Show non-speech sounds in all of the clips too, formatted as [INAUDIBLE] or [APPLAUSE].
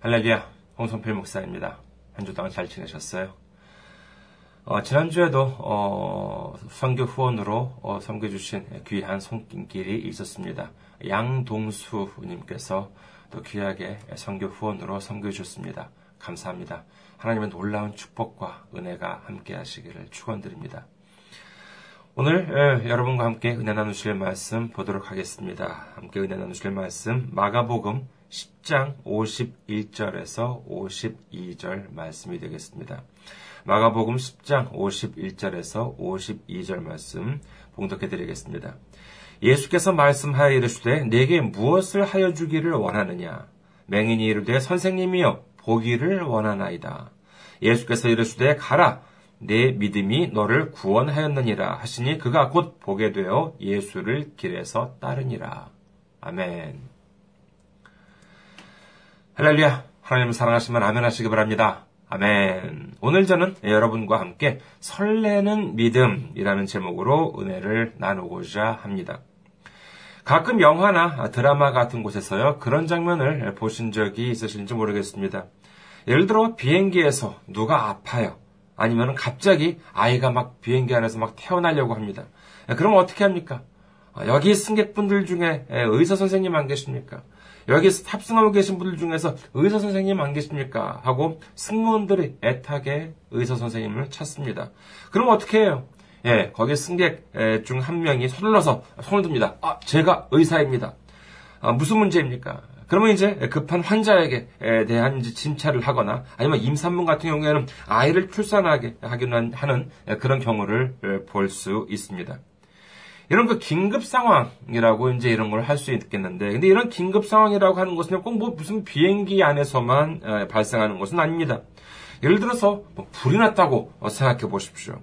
할렐루야, 홍성필 목사입니다. 한 주 동안 잘 지내셨어요? 어, 지난주에도 어, 선교 후원으로 어, 섬겨주신 귀한 손길이 있었습니다. 양동수님께서 또 귀하게 선교 후원으로 섬겨주셨습니다. 감사합니다. 하나님의 놀라운 축복과 은혜가 함께 하시기를 축원드립니다. 오늘 에, 여러분과 함께 은혜 나누실 말씀 보도록 하겠습니다. 함께 은혜 나누실 말씀 마가복음 10장 51절에서 52절 말씀이 되겠습니다. 마가복음 10장 51절에서 52절 말씀 봉독해 드리겠습니다. 예수께서 말씀하여 이르시되 내게 무엇을 하여 주기를 원하느냐 맹인이 이르되 선생님이여 보기를 원하나이다. 예수께서 이르시되 가라 내 믿음이 너를 구원하였느니라 하시니 그가 곧 보게 되어 예수를 길에서 따르니라. 아멘. 할렐루야. 하나님 사랑하시면 아멘 하시기 바랍니다. 아멘. 오늘 저는 여러분과 함께 설레는 믿음이라는 제목으로 은혜를 나누고자 합니다. 가끔 영화나 드라마 같은 곳에서요, 그런 장면을 보신 적이 있으신지 모르겠습니다. 예를 들어 비행기에서 누가 아파요. 아니면 갑자기 아이가 막 비행기 안에서 막 태어나려고 합니다. 그럼 어떻게 합니까? 여기 승객분들 중에 의사 선생님 안 계십니까? 여기서 탑승하고 계신 분들 중에서 의사 선생님 안 계십니까? 하고 승무원들이 애타게 의사 선생님을 찾습니다. 그럼 어떻게 해요? 예, 거기 승객 중 한 명이 서둘러서 손을 듭니다. 아, 제가 의사입니다. 아, 무슨 문제입니까? 그러면 이제 급한 환자에게 대한 진찰을 하거나 아니면 임산부 같은 경우에는 아이를 출산하게 하기는 하는 그런 경우를 볼 수 있습니다. 이런 그 긴급 상황이라고 이제 이런 걸 할 수 있겠는데, 근데 이런 긴급 상황이라고 하는 것은 꼭 뭐 무슨 비행기 안에서만 발생하는 것은 아닙니다. 예를 들어서 뭐 불이 났다고 생각해 보십시오.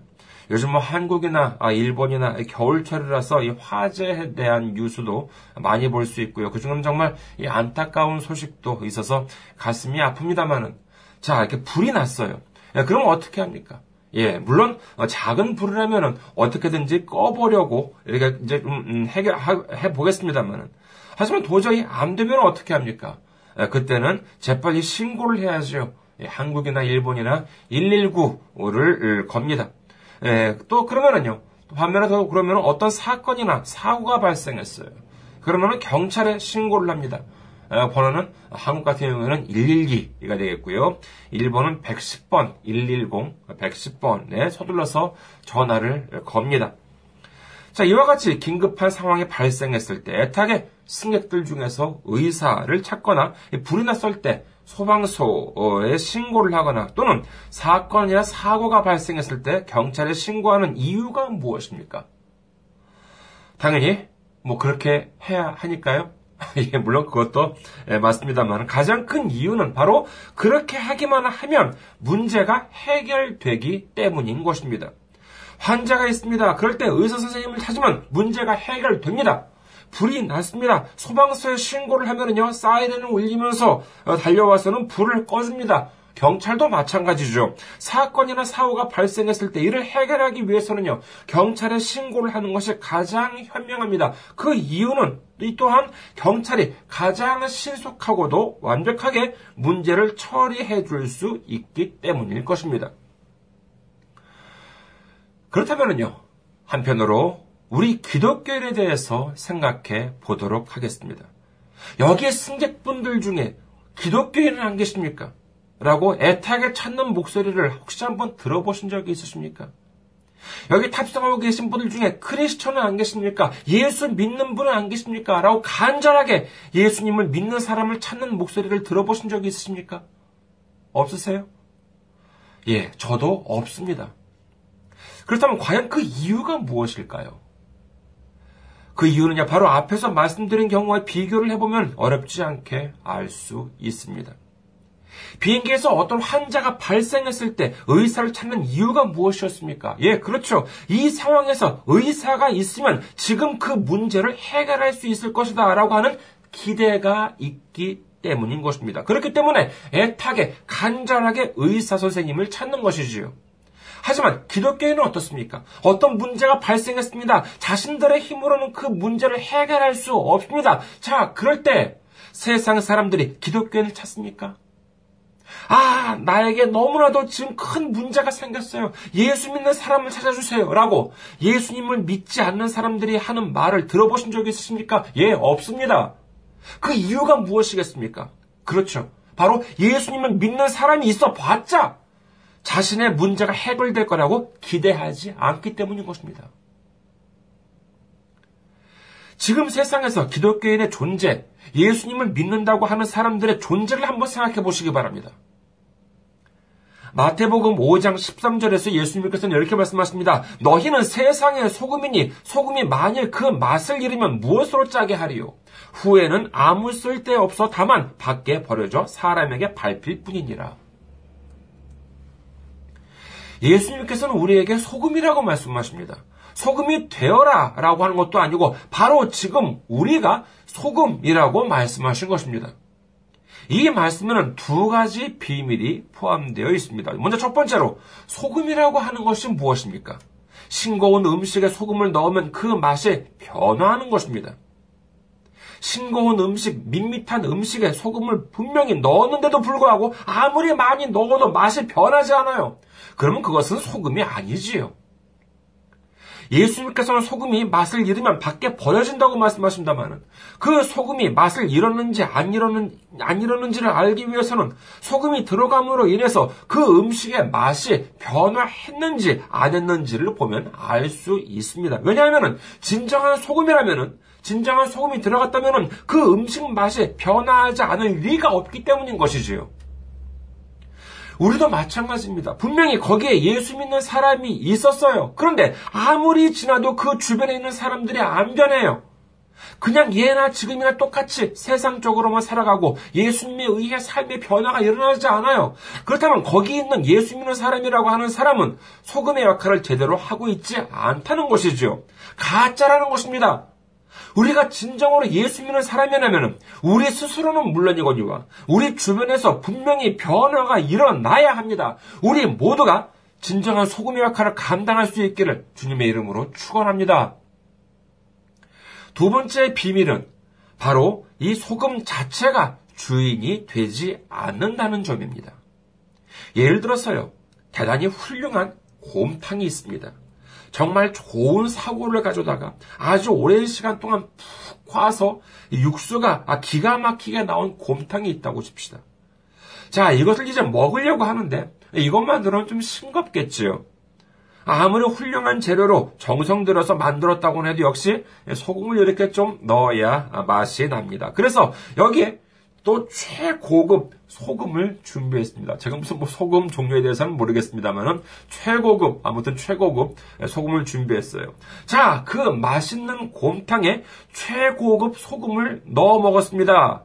요즘 뭐 한국이나 아, 일본이나 겨울철이라서 이 화재에 대한 뉴스도 많이 볼 수 있고요. 그중에는 정말 이 안타까운 소식도 있어서 가슴이 아픕니다만은 자 이렇게 불이 났어요. 그럼 어떻게 합니까? 예, 물론 작은 불이라면은 어떻게든지 꺼보려고 이렇게 이제 좀 해결해 보겠습니다만은 하지만 도저히 안 되면 어떻게 합니까? 그때는 재빨리 신고를 해야죠. 예, 한국이나 일본이나 119를 겁니다. 예, 또 그러면은요. 반면에 더 그러면 어떤 사건이나 사고가 발생했어요. 그러면은 경찰에 신고를 합니다. 어, 번호는 한국 같은 경우에는 112가 되겠고요. 일본은 110번, 110, 110번에 서둘러서 전화를 겁니다. 자, 이와 같이 긴급한 상황이 발생했을 때 애타게 승객들 중에서 의사를 찾거나 불이 났을 때 소방서에 신고를 하거나 또는 사건이나 사고가 발생했을 때 경찰에 신고하는 이유가 무엇입니까? 당연히 뭐 그렇게 해야 하니까요. [LAUGHS] 예, 물론 그것도 예, 맞습니다만 가장 큰 이유는 바로 그렇게 하기만 하면 문제가 해결되기 때문인 것입니다. 환자가 있습니다. 그럴 때 의사 선생님을 찾으면 문제가 해결됩니다. 불이 났습니다. 소방서에 신고를 하면은요, 사이렌을 울리면서 어, 달려와서는 불을 꺼줍니다. 경찰도 마찬가지죠. 사건이나 사고가 발생했을 때 이를 해결하기 위해서는요, 경찰에 신고를 하는 것이 가장 현명합니다. 그 이유는 이 또한 경찰이 가장 신속하고도 완벽하게 문제를 처리해 줄 수 있기 때문일 것입니다. 그렇다면요, 한편으로 우리 기독교인에 대해서 생각해 보도록 하겠습니다. 여기에 승객분들 중에 기독교인은 안 계십니까? 라고 애타게 찾는 목소리를 혹시 한번 들어보신 적이 있으십니까? 여기 탑승하고 계신 분들 중에 크리스천은 안 계십니까? 예수 믿는 분은 안 계십니까? 라고 간절하게 예수님을 믿는 사람을 찾는 목소리를 들어보신 적이 있으십니까? 없으세요? 예, 저도 없습니다. 그렇다면 과연 그 이유가 무엇일까요? 그 이유는요, 바로 앞에서 말씀드린 경우와 비교를 해보면 어렵지 않게 알 수 있습니다. 비행기에서 어떤 환자가 발생했을 때 의사를 찾는 이유가 무엇이었습니까? 예, 그렇죠. 이 상황에서 의사가 있으면 지금 그 문제를 해결할 수 있을 것이다 라고 하는 기대가 있기 때문인 것입니다. 그렇기 때문에 애타게 간절하게 의사 선생님을 찾는 것이지요. 하지만 기독교인은 어떻습니까? 어떤 문제가 발생했습니다. 자신들의 힘으로는 그 문제를 해결할 수 없습니다. 자, 그럴 때 세상 사람들이 기독교인을 찾습니까? 아, 나에게 너무나도 지금 큰 문제가 생겼어요. 예수 믿는 사람을 찾아주세요. 라고 예수님을 믿지 않는 사람들이 하는 말을 들어보신 적이 있으십니까? 예, 없습니다. 그 이유가 무엇이겠습니까? 그렇죠. 바로 예수님을 믿는 사람이 있어 봤자 자신의 문제가 해결될 거라고 기대하지 않기 때문인 것입니다. 지금 세상에서 기독교인의 존재, 예수님을 믿는다고 하는 사람들의 존재를 한번 생각해 보시기 바랍니다. 마태복음 5장 13절에서 예수님께서는 이렇게 말씀하십니다. 너희는 세상의 소금이니 소금이 만일 그 맛을 잃으면 무엇으로 짜게 하리요? 후에는 아무 쓸데 없어 다만 밖에 버려져 사람에게 밟힐 뿐이니라. 예수님께서는 우리에게 소금이라고 말씀하십니다. 소금이 되어라 라고 하는 것도 아니고 바로 지금 우리가 소금이라고 말씀하신 것입니다. 이 말씀에는 두 가지 비밀이 포함되어 있습니다. 먼저 첫 번째로 소금이라고 하는 것이 무엇입니까? 싱거운 음식에 소금을 넣으면 그 맛이 변화하는 것입니다. 싱거운 음식, 밋밋한 음식에 소금을 분명히 넣었는데도 불구하고 아무리 많이 넣어도 맛이 변하지 않아요. 그러면 그것은 소금이 아니지요. 예수님께서는 소금이 맛을 잃으면 밖에 버려진다고 말씀하신다마는 그 소금이 맛을 잃었는지 안 잃었는 안 잃었는지를 알기 위해서는 소금이 들어감으로 인해서 그 음식의 맛이 변화했는지 안 했는지를 보면 알 수 있습니다. 왜냐하면은 진정한 소금이라면은 진정한 소금이 들어갔다면은 그 음식 맛이 변화하지 않을 리가 없기 때문인 것이지요. 우리도 마찬가지입니다. 분명히 거기에 예수 믿는 사람이 있었어요. 그런데 아무리 지나도 그 주변에 있는 사람들이 안 변해요. 그냥 예나 지금이나 똑같이 세상적으로만 살아가고 예수님에 의해 삶의 변화가 일어나지 않아요. 그렇다면 거기 있는 예수 믿는 사람이라고 하는 사람은 소금의 역할을 제대로 하고 있지 않다는 것이죠. 가짜라는 것입니다. 우리가 진정으로 예수 믿는 사람이라면 우리 스스로는 물론이거니와 우리 주변에서 분명히 변화가 일어나야 합니다. 우리 모두가 진정한 소금의 역할을 감당할 수 있기를 주님의 이름으로 축원합니다. 두 번째 비밀은 바로 이 소금 자체가 주인이 되지 않는다는 점입니다. 예를 들어서요, 대단히 훌륭한 곰탕이 있습니다. 정말 좋은 사고를 가져다가 아주 오랜 시간 동안 푹 과서 육수가 아, 기가 막히게 나온 곰탕이 있다고 칩시다. 자, 이것을 이제 먹으려고 하는데 이것만 들으면 좀 싱겁겠지요. 아무리 훌륭한 재료로 정성 들여서 만들었다고 해도 역시 소금을 이렇게 좀 넣어야 맛이 납니다. 그래서 여기에 또 최고급 소금을 준비했습니다. 제가 무슨 뭐 소금 종류에 대해서는 모르겠습니다만은 최고급 아무튼 최고급 소금을 준비했어요. 자, 그 맛있는 곰탕에 최고급 소금을 넣어 먹었습니다.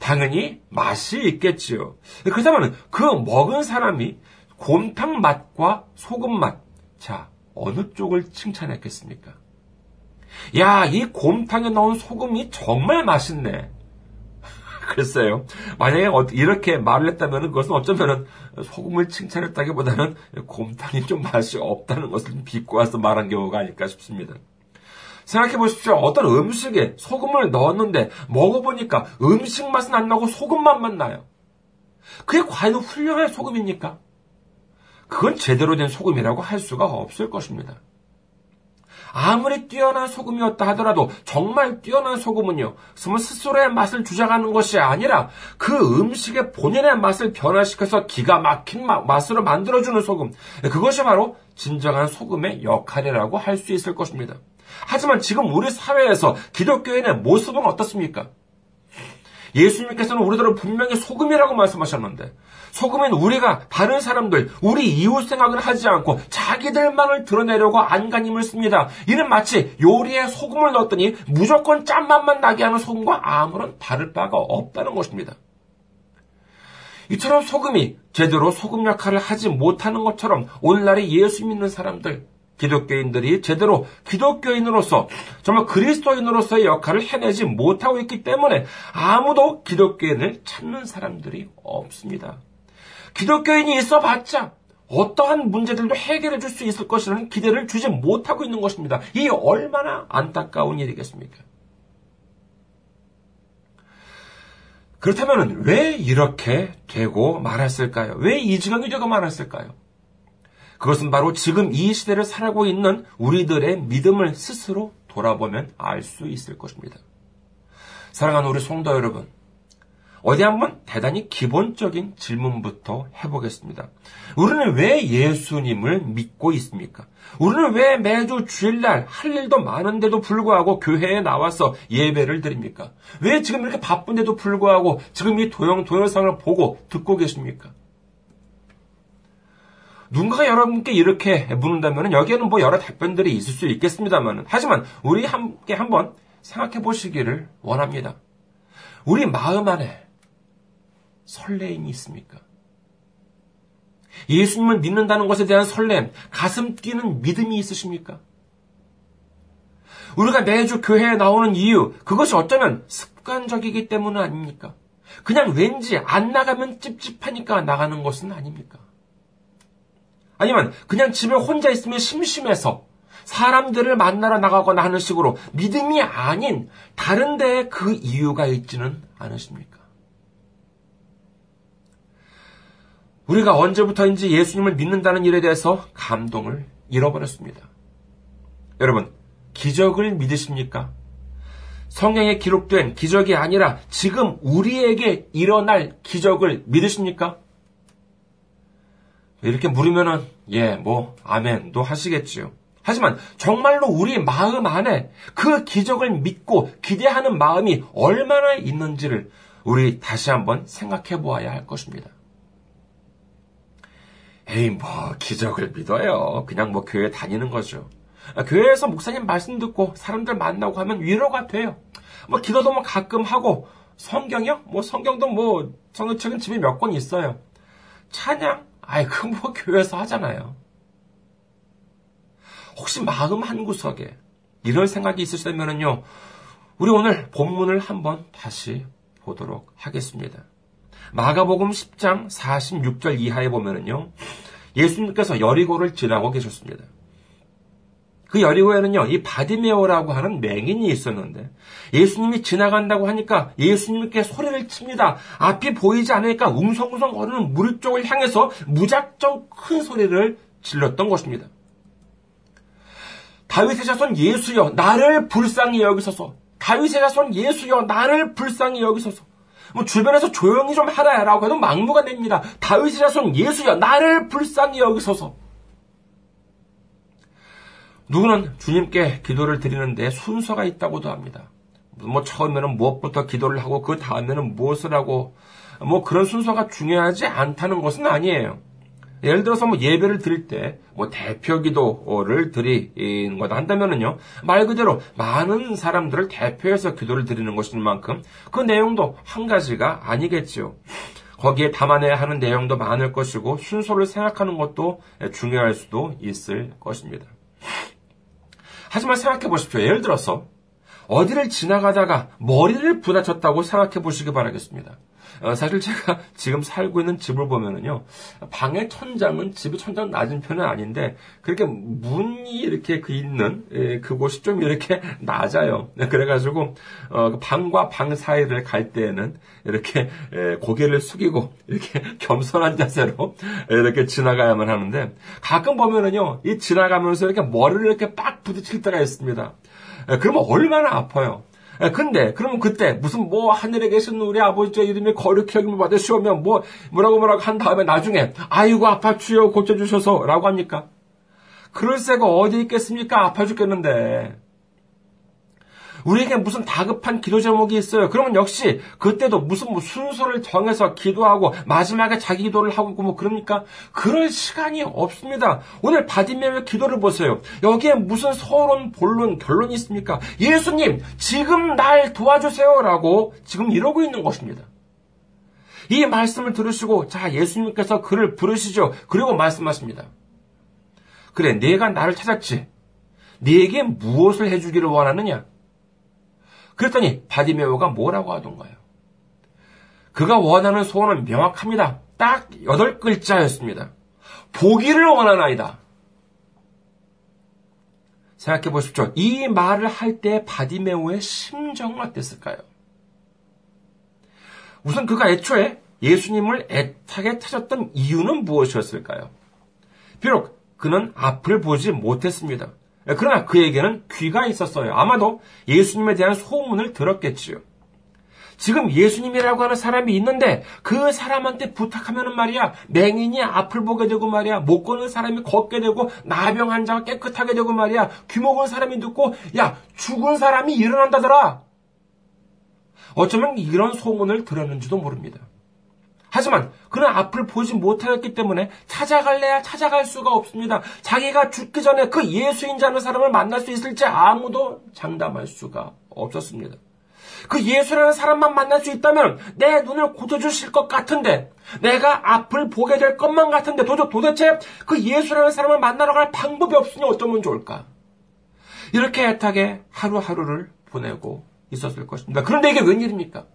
당연히 맛이 있겠지요. 그렇다면 그 먹은 사람이 곰탕 맛과 소금 맛, 자 어느 쪽을 칭찬했겠습니까? 야, 이 곰탕에 넣은 소금이 정말 맛있네. [LAUGHS] 글쎄요. 만약에 이렇게 말을 했다면 그것은 어쩌면 소금을 칭찬했다기보다는 곰탕이 좀 맛이 없다는 것을 비꼬아서 말한 경우가 아닐까 싶습니다. 생각해 보십시오. 어떤 음식에 소금을 넣었는데 먹어보니까 음식 맛은 안 나고 소금 맛만 나요. 그게 과연 훌륭한 소금입니까? 그건 제대로 된 소금이라고 할 수가 없을 것입니다. 아무리 뛰어난 소금이었다 하더라도 정말 뛰어난 소금은요, 스스로의 맛을 주장하는 것이 아니라 그 음식의 본연의 맛을 변화시켜서 기가 막힌 맛으로 만들어주는 소금. 그것이 바로 진정한 소금의 역할이라고 할 수 있을 것입니다. 하지만 지금 우리 사회에서 기독교인의 모습은 어떻습니까? 예수님께서는 우리들은 분명히 소금이라고 말씀하셨는데 소금은 우리가 다른 사람들, 우리 이웃 생각을 하지 않고 자기들만을 드러내려고 안간힘을 씁니다. 이는 마치 요리에 소금을 넣었더니 무조건 짠맛만 나게 하는 소금과 아무런 다를 바가 없다는 것입니다. 이처럼 소금이 제대로 소금 역할을 하지 못하는 것처럼 오늘날의 예수 믿는 사람들, 기독교인들이 제대로 기독교인으로서 정말 그리스도인으로서의 역할을 해내지 못하고 있기 때문에 아무도 기독교인을 찾는 사람들이 없습니다. 기독교인이 있어 봤자 어떠한 문제들도 해결해 줄 수 있을 것이라는 기대를 주지 못하고 있는 것입니다. 이 얼마나 안타까운 일이겠습니까? 그렇다면 왜 이렇게 되고 말았을까요? 왜 이 지경이 되고 말았을까요? 그것은 바로 지금 이 시대를 살아가고 있는 우리들의 믿음을 스스로 돌아보면 알 수 있을 것입니다. 사랑하는 우리 성도 여러분, 어디 한번 대단히 기본적인 질문부터 해보겠습니다. 우리는 왜 예수님을 믿고 있습니까? 우리는 왜 매주 주일날 할 일도 많은데도 불구하고 교회에 나와서 예배를 드립니까? 왜 지금 이렇게 바쁜데도 불구하고 지금 이 도영, 동영상을 보고 듣고 계십니까? 누군가가 여러분께 이렇게 묻는다면 여기에는 뭐 여러 답변들이 있을 수 있겠습니다만 하지만 우리 함께 한번 생각해 보시기를 원합니다. 우리 마음 안에 설레임이 있습니까? 예수님을 믿는다는 것에 대한 설렘, 가슴 뛰는 믿음이 있으십니까? 우리가 매주 교회에 나오는 이유, 그것이 어쩌면 습관적이기 때문 아닙니까? 그냥 왠지 안 나가면 찝찝하니까 나가는 것은 아닙니까? 아니면 그냥 집에 혼자 있으면 심심해서 사람들을 만나러 나가거나 하는 식으로 믿음이 아닌 다른 데에 그 이유가 있지는 않으십니까? 우리가 언제부터인지 예수님을 믿는다는 일에 대해서 감동을 잃어버렸습니다. 여러분, 기적을 믿으십니까? 성경에 기록된 기적이 아니라 지금 우리에게 일어날 기적을 믿으십니까? 이렇게 물으면은, 예, 뭐, 아멘도 하시겠지요. 하지만 정말로 우리 마음 안에 그 기적을 믿고 기대하는 마음이 얼마나 있는지를 우리 다시 한번 생각해 보아야 할 것입니다. 에이, 뭐, 기적을 믿어요. 그냥 뭐 교회 다니는 거죠. 아, 교회에서 목사님 말씀 듣고 사람들 만나고 하면 위로가 돼요. 뭐 기도도 뭐 가끔 하고 성경이요? 뭐 성경도 뭐 최근 집에 몇 권 있어요. 찬양? 아이 그뭐 교회에서 하잖아요. 혹시 마음 한 구석에 이런 생각이 있으시다면요. 우리 오늘 본문을 한번 다시 보도록 하겠습니다. 마가복음 10장 46절 이하에 보면은요. 예수님께서 여리고를 지나고 계셨습니다. 그 여리고에는요, 이 바디메오라고 하는 맹인이 있었는데, 예수님이 지나간다고 하니까 예수님께 소리를 칩니다. 앞이 보이지 않으니까 웅성웅성 거리는 무리 쪽을 향해서 무작정 큰 소리를 질렀던 것입니다. 다윗의 자손 예수여, 나를 불쌍히 여기소서. 다윗의 자손 예수여, 나를 불쌍히 여기소서. 뭐 주변에서 조용히 좀 하라라고 해도 막무가 됩니다. 다윗의 자손 예수여, 나를 불쌍히 여기소서. 누구는 주님께 기도를 드리는데 순서가 있다고도 합니다. 뭐 처음에는 무엇부터 기도를 하고 그 다음에는 무엇을 하고 뭐 그런 순서가 중요하지 않다는 것은 아니에요. 예를 들어서 뭐 예배를 드릴 때 뭐 대표 기도를 드리는 거다 한다면은요 말 그대로 많은 사람들을 대표해서 기도를 드리는 것인 만큼 그 내용도 한 가지가 아니겠지요. 거기에 담아내야 하는 내용도 많을 것이고 순서를 생각하는 것도 중요할 수도 있을 것입니다. 하지만 생각해 보십시오. 예를 들어서 어디를 지나가다가 머리를 부딪혔다고 생각해 보시기 바라겠습니다. 어, 사실 제가 [LAUGHS] 지금 살고 있는 집을 보면은요, 방의 천장은 집의 천장 낮은 편은 아닌데, 그렇게 문이 이렇게 그 있는, 예, 그곳이 좀 이렇게 [LAUGHS] 낮아요. 네, 그래가지고, 어, 그 방과 방 사이를 갈 때에는 이렇게 예, 고개를 숙이고, 이렇게 [LAUGHS] 겸손한 자세로 이렇게 지나가야만 하는데, 가끔 보면은요, 이 지나가면서 이렇게 머리를 이렇게 빡 부딪힐 때가 있습니다. 예, 그러면 얼마나 아파요. 예, 근데 그러면 그때 무슨 뭐 하늘에 계신 우리 아버지 이름이 거룩히 여김을 받으시오면 뭐 뭐라고 뭐라고 한 다음에 나중에 아이고 아파 주여 고쳐 주셔서라고 합니까? 그럴 새가 어디 있겠습니까? 아파 죽겠는데. 우리에게 무슨 다급한 기도 제목이 있어요. 그러면 역시 그때도 무슨 뭐 순서를 정해서 기도하고 마지막에 자기 기도를 하고 뭐 그럽니까? 그럴 시간이 없습니다. 오늘 바디메의 기도를 보세요. 여기에 무슨 서론, 본론, 결론이 있습니까? 예수님, 지금 날 도와주세요라고 지금 이러고 있는 것입니다. 이 말씀을 들으시고 자 예수님께서 그를 부르시죠. 그리고 말씀하십니다. 그래, 내가 나를 찾았지. 네게 무엇을 해주기를 원하느냐? 그랬더니 바디메오가 뭐라고 하던가요? 그가 원하는 소원은 명확합니다. 딱 여덟 글자였습니다. 보기를 원하나이다. 생각해 보십시오. 이 말을 할 때 바디메오의 심정은 어땠을까요? 우선 그가 애초에 예수님을 애타게 찾았던 이유는 무엇이었을까요? 비록 그는 앞을 보지 못했습니다. 그러나 그에게는 귀가 있었어요. 아마도 예수님에 대한 소문을 들었겠지요. 지금 예수님이라고 하는 사람이 있는데 그 사람한테 부탁하면은 말이야 맹인이 앞을 보게 되고 말이야 못 걷는 사람이 걷게 되고 나병 환자가 깨끗하게 되고 말이야 귀 먹은 사람이 듣고 야 죽은 사람이 일어난다더라. 어쩌면 이런 소문을 들었는지도 모릅니다. 하지만 그는 앞을 보지 못하였기 때문에 찾아갈래야 찾아갈 수가 없습니다. 자기가 죽기 전에 그 예수인자는 사람을 만날 수 있을지 아무도 장담할 수가 없었습니다. 그 예수라는 사람만 만날 수 있다면 내 눈을 고쳐주실 것 같은데 내가 앞을 보게 될 것만 같은데 도대체 그 예수라는 사람을 만나러 갈 방법이 없으니 어쩌면 좋을까? 이렇게 애타게 하루하루를 보내고 있었을 것입니다. 그런데 이게 웬일입니까?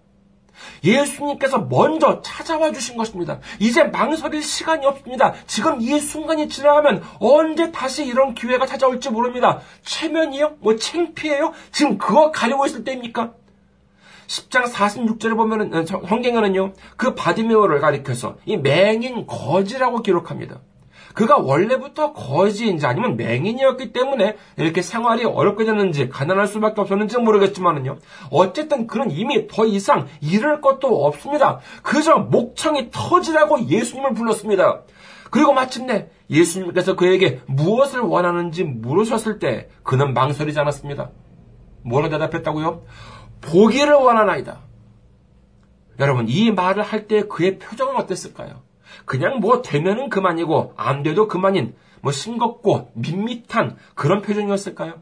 예수님께서 먼저 찾아와 주신 것입니다. 이제 망설일 시간이 없습니다. 지금 이 순간이 지나가면 언제 다시 이런 기회가 찾아올지 모릅니다. 최면이요? 뭐 창피해요? 지금 그거 가려고 있을 때입니까? 10장 46절을 보면은 어, 성경에는요 그 바디메오를 가리켜서 이 맹인 거지라고 기록합니다. 그가 원래부터 거지인지 아니면 맹인이었기 때문에 이렇게 생활이 어렵게 됐는지 가난할 수밖에 없었는지 모르겠지만은요. 어쨌든 그는 이미 더 이상 잃을 것도 없습니다. 그저 목청이 터지라고 예수님을 불렀습니다. 그리고 마침내 예수님께서 그에게 무엇을 원하는지 물으셨을 때 그는 망설이지 않았습니다. 뭐라 대답했다고요? 보기를 원하나이다. 여러분, 이 말을 할 때 그의 표정은 어땠을까요? 그냥 뭐 되면은 그만이고 안 돼도 그만인 뭐 싱겁고 밋밋한 그런 표정이었을까요?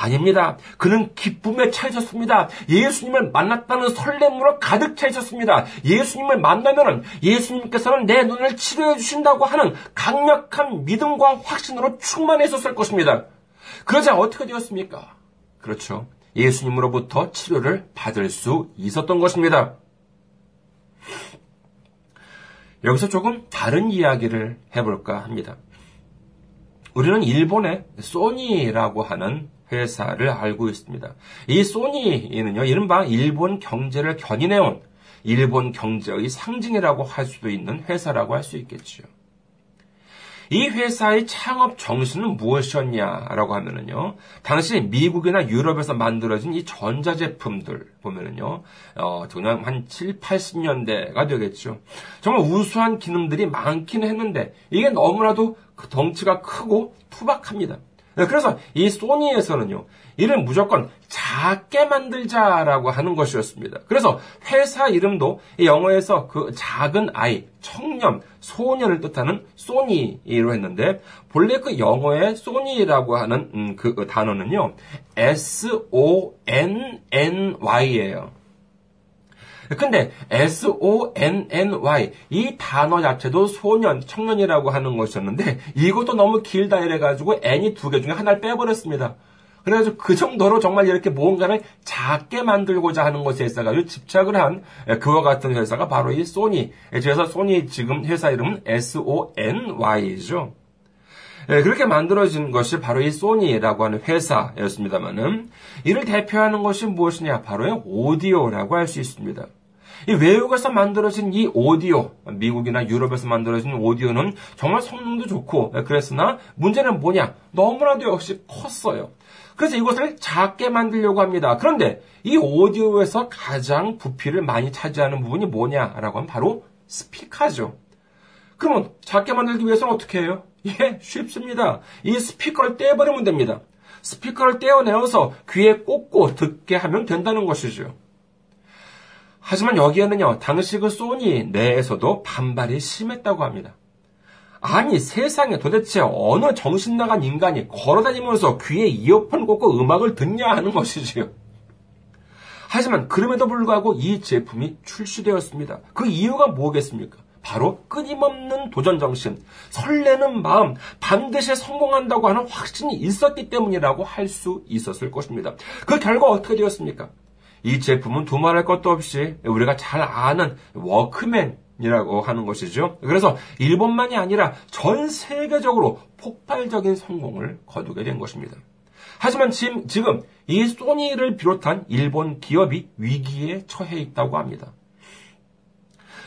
아닙니다. 그는 기쁨에 차 있었습니다. 예수님을 만났다는 설렘으로 가득 차 있었습니다. 예수님을 만나면은 예수님께서는 내 눈을 치료해 주신다고 하는 강력한 믿음과 확신으로 충만해 있었을 것입니다. 그러자 어떻게 되었습니까? 그렇죠. 예수님으로부터 치료를 받을 수 있었던 것입니다. 여기서 조금 다른 이야기를 해볼까 합니다. 우리는 일본의 소니라고 하는 회사를 알고 있습니다. 이 소니는요, 이른바 일본 경제를 견인해온 일본 경제의 상징이라고 할 수도 있는 회사라고 할 수 있겠지요. 이 회사의 창업 정신은 무엇이었냐라고 하면은요, 당시 미국이나 유럽에서 만들어진 이 전자제품들 보면은요, 어, 그냥 한 7, 80년대가 되겠죠. 정말 우수한 기능들이 많기는 했는데, 이게 너무나도 그 덩치가 크고 투박합니다. 그래서 이 소니에서는요, 이를 무조건 작게 만들자라고 하는 것이었습니다. 그래서 회사 이름도 영어에서 그 작은 아이, 청년, 소년을 뜻하는 소니로 했는데 본래 그 영어의 소니라고 하는 음, 그 단어는요, S-O-N-N-Y예요. 근데 S-O-N-N-Y 이 단어 자체도 소년, 청년이라고 하는 것이었는데 이것도 너무 길다 이래가지고 N이 두 개 중에 하나를 빼버렸습니다. 그래가지고 그 정도로 정말 이렇게 무언가를 작게 만들고자 하는 것에 있어가지고 집착을 한 그와 같은 회사가 바로 이 소니. 그래서 소니 지금 회사 이름은 S-O-N-Y죠. 예, 그렇게 만들어진 것이 바로 이 소니라고 하는 회사였습니다만은 이를 대표하는 것이 무엇이냐? 바로 오디오라고 할 수 있습니다. 이 외국에서 만들어진 이 오디오, 미국이나 유럽에서 만들어진 오디오는 정말 성능도 좋고, 예, 그랬으나 문제는 뭐냐? 너무나도 역시 컸어요. 그래서 이것을 작게 만들려고 합니다. 그런데 이 오디오에서 가장 부피를 많이 차지하는 부분이 뭐냐라고 하면 바로 스피커죠. 그러면 작게 만들기 위해서는 어떻게 해요? [LAUGHS] 예, 쉽습니다. 이 스피커를 떼버리면 됩니다. 스피커를 떼어내어서 귀에 꽂고 듣게 하면 된다는 것이죠. 하지만 여기에는요, 당시 그 소니 내에서도 반발이 심했다고 합니다. 아니, 세상에 도대체 어느 정신 나간 인간이 걸어다니면서 귀에 이어폰을 꽂고 음악을 듣냐 하는 것이지요. 하지만 그럼에도 불구하고 이 제품이 출시되었습니다. 그 이유가 뭐겠습니까? 바로 끊임없는 도전 정신, 설레는 마음, 반드시 성공한다고 하는 확신이 있었기 때문이라고 할 수 있었을 것입니다. 그 결과 어떻게 되었습니까? 이 제품은 두말할 것도 없이 우리가 잘 아는 워크맨 이라고 하는 것이죠. 그래서 일본만이 아니라 전 세계적으로 폭발적인 성공을 거두게 된 것입니다. 하지만 지금, 지금 이 소니를 비롯한 일본 기업이 위기에 처해 있다고 합니다.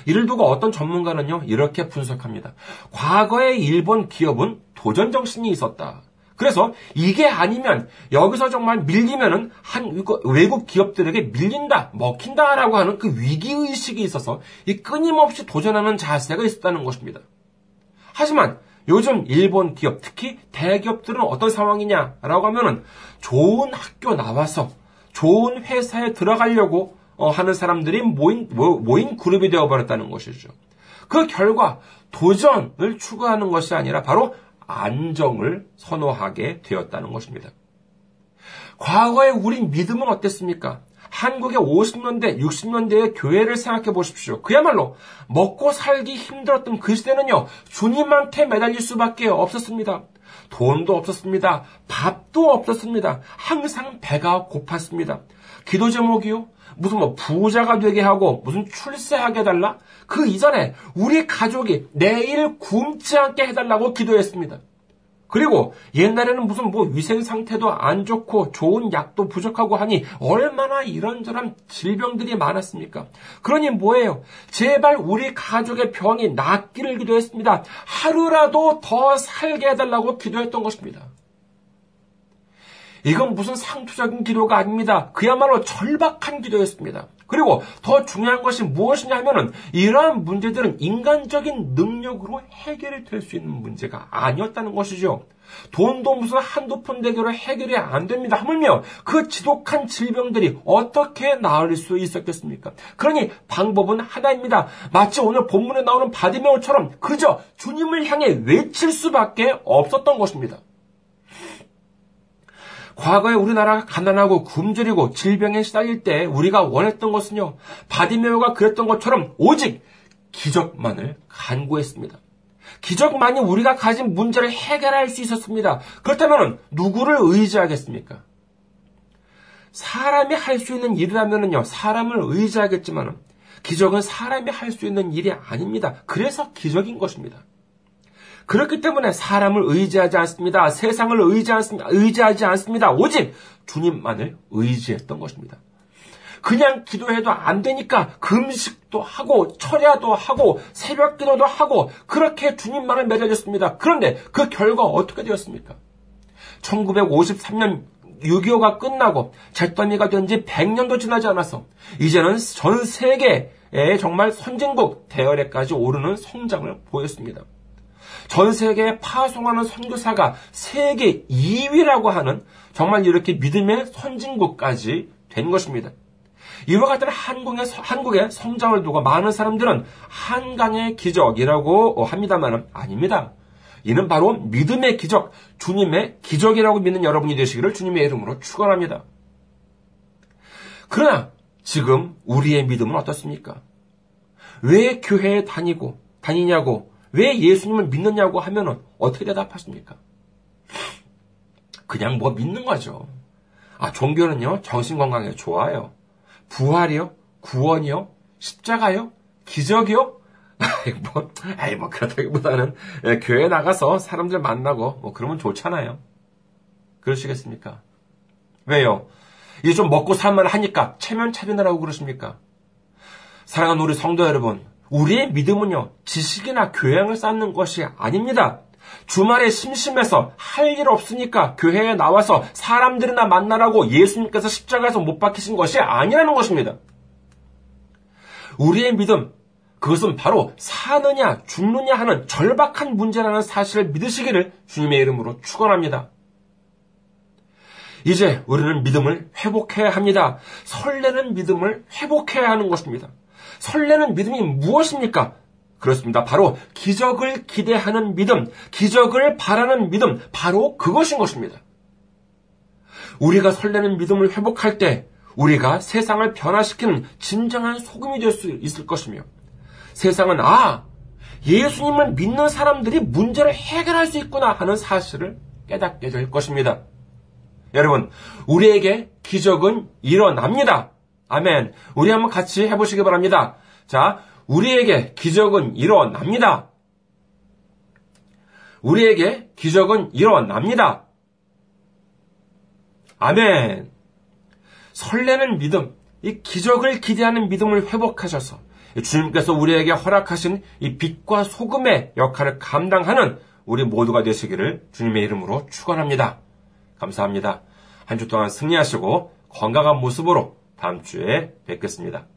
이를 두고 어떤 전문가는요, 이렇게 분석합니다. 과거의 일본 기업은 도전 정신이 있었다. 그래서 이게 아니면 여기서 정말 밀리면은 한 외국 기업들에게 밀린다, 먹힌다라고 하는 그 위기 의식이 있어서 이 끊임없이 도전하는 자세가 있었다는 것입니다. 하지만 요즘 일본 기업, 특히 대기업들은 어떤 상황이냐라고 하면은 좋은 학교 나와서 좋은 회사에 들어가려고 어, 하는 사람들이 모인, 모인 그룹이 되어버렸다는 것이죠. 그 결과 도전을 추구하는 것이 아니라 바로 안정을 선호하게 되었다는 것입니다. 과거에 우리 믿음은 어땠습니까? 한국의 50년대, 60년대의 교회를 생각해 보십시오. 그야말로 먹고 살기 힘들었던 그 시대는요, 주님한테 매달릴 수밖에 없었습니다. 돈도 없었습니다. 밥도 없었습니다. 항상 배가 고팠습니다. 기도 제목이요? 무슨 뭐 부자가 되게 하고 무슨 출세하게 해달라? 그 이전에 우리 가족이 내일 굶지 않게 해달라고 기도했습니다. 그리고 옛날에는 무슨 뭐 위생 상태도 안 좋고 좋은 약도 부족하고 하니 얼마나 이런저런 질병들이 많았습니까? 그러니 뭐예요? 제발 우리 가족의 병이 낫기를 기도했습니다. 하루라도 더 살게 해달라고 기도했던 것입니다. 이건 무슨 상투적인 기도가 아닙니다. 그야말로 절박한 기도였습니다. 그리고 더 중요한 것이 무엇이냐 하면은 이러한 문제들은 인간적인 능력으로 해결이 될 수 있는 문제가 아니었다는 것이죠. 돈도 무슨 한두 푼 대결로 해결이 안 됩니다. 하물며 그 지독한 질병들이 어떻게 나을 수 있었겠습니까? 그러니 방법은 하나입니다. 마치 오늘 본문에 나오는 바디메오처럼 그저 주님을 향해 외칠 수밖에 없었던 것입니다. 과거에 우리나라가 가난하고 굶주리고 질병에 시달릴 때 우리가 원했던 것은요, 바디메오가 그랬던 것처럼 오직 기적만을 간구했습니다. 기적만이 우리가 가진 문제를 해결할 수 있었습니다. 그렇다면 누구를 의지하겠습니까? 사람이 할 수 있는 일이라면요, 사람을 의지하겠지만 기적은 사람이 할 수 있는 일이 아닙니다. 그래서 기적인 것입니다. 그렇기 때문에 사람을 의지하지 않습니다. 세상을 의지하지 않습니다. 오직 주님만을 의지했던 것입니다. 그냥 기도해도 안 되니까 금식도 하고 철야도 하고 새벽 기도도 하고 그렇게 주님만을 매달렸습니다. 그런데 그 결과 어떻게 되었습니까? 1953년 6.25가 끝나고 잿더미가 된 지 100년도 지나지 않아서 이제는 전 세계에 정말 선진국 대열에까지 오르는 성장을 보였습니다. 전 세계에 파송하는 선교사가 세계 2위라고 하는 정말 이렇게 믿음의 선진국까지 된 것입니다. 이와 같은 한국의, 한국의 성장을 두고 많은 사람들은 한강의 기적이라고 합니다만 아닙니다. 이는 바로 믿음의 기적, 주님의 기적이라고 믿는 여러분이 되시기를 주님의 이름으로 축원합니다. 그러나 지금 우리의 믿음은 어떻습니까? 왜 교회에 다니고 다니냐고 왜 예수님을 믿느냐고 하면 어떻게 대답하십니까? 그냥 뭐 믿는 거죠. 아, 종교는요, 정신건강에 좋아요. 부활이요? 구원이요? 십자가요? 기적이요? 아이, [LAUGHS] 뭐, 아이, 뭐, 그렇다기보다는, 예, 교회 나가서 사람들 만나고, 뭐, 그러면 좋잖아요. 그러시겠습니까? 왜요? 이제 좀 먹고 살만 하니까 체면 차리느라고 그러십니까? 사랑하는 우리 성도 여러분, 우리의 믿음은요, 지식이나 교양을 쌓는 것이 아닙니다. 주말에 심심해서 할 일 없으니까 교회에 나와서 사람들이나 만나라고 예수님께서 십자가에서 못 박히신 것이 아니라는 것입니다. 우리의 믿음, 그것은 바로 사느냐, 죽느냐 하는 절박한 문제라는 사실을 믿으시기를 주님의 이름으로 축원합니다. 이제 우리는 믿음을 회복해야 합니다. 설레는 믿음을 회복해야 하는 것입니다. 설레는 믿음이 무엇입니까? 그렇습니다. 바로 기적을 기대하는 믿음, 기적을 바라는 믿음, 바로 그것인 것입니다. 우리가 설레는 믿음을 회복할 때 우리가 세상을 변화시키는 진정한 소금이 될 수 있을 것이며 세상은 아, 예수님을 믿는 사람들이 문제를 해결할 수 있구나 하는 사실을 깨닫게 될 것입니다. 여러분, 우리에게 기적은 일어납니다. 아멘. 우리 한번 같이 해보시기 바랍니다. 자, 우리에게 기적은 일어납니다. 우리에게 기적은 일어납니다. 아멘. 설레는 믿음, 이 기적을 기대하는 믿음을 회복하셔서 주님께서 우리에게 허락하신 이 빛과 소금의 역할을 감당하는 우리 모두가 되시기를 주님의 이름으로 축원합니다. 감사합니다. 한 주 동안 승리하시고 건강한 모습으로 다음 주에 뵙겠습니다.